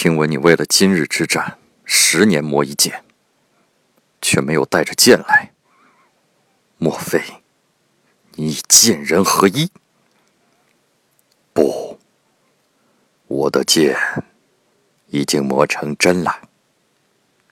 听闻你为了今日之战，十年磨一剑，却没有带着剑来。莫非你与剑人合一？不。我的剑已经磨成针了。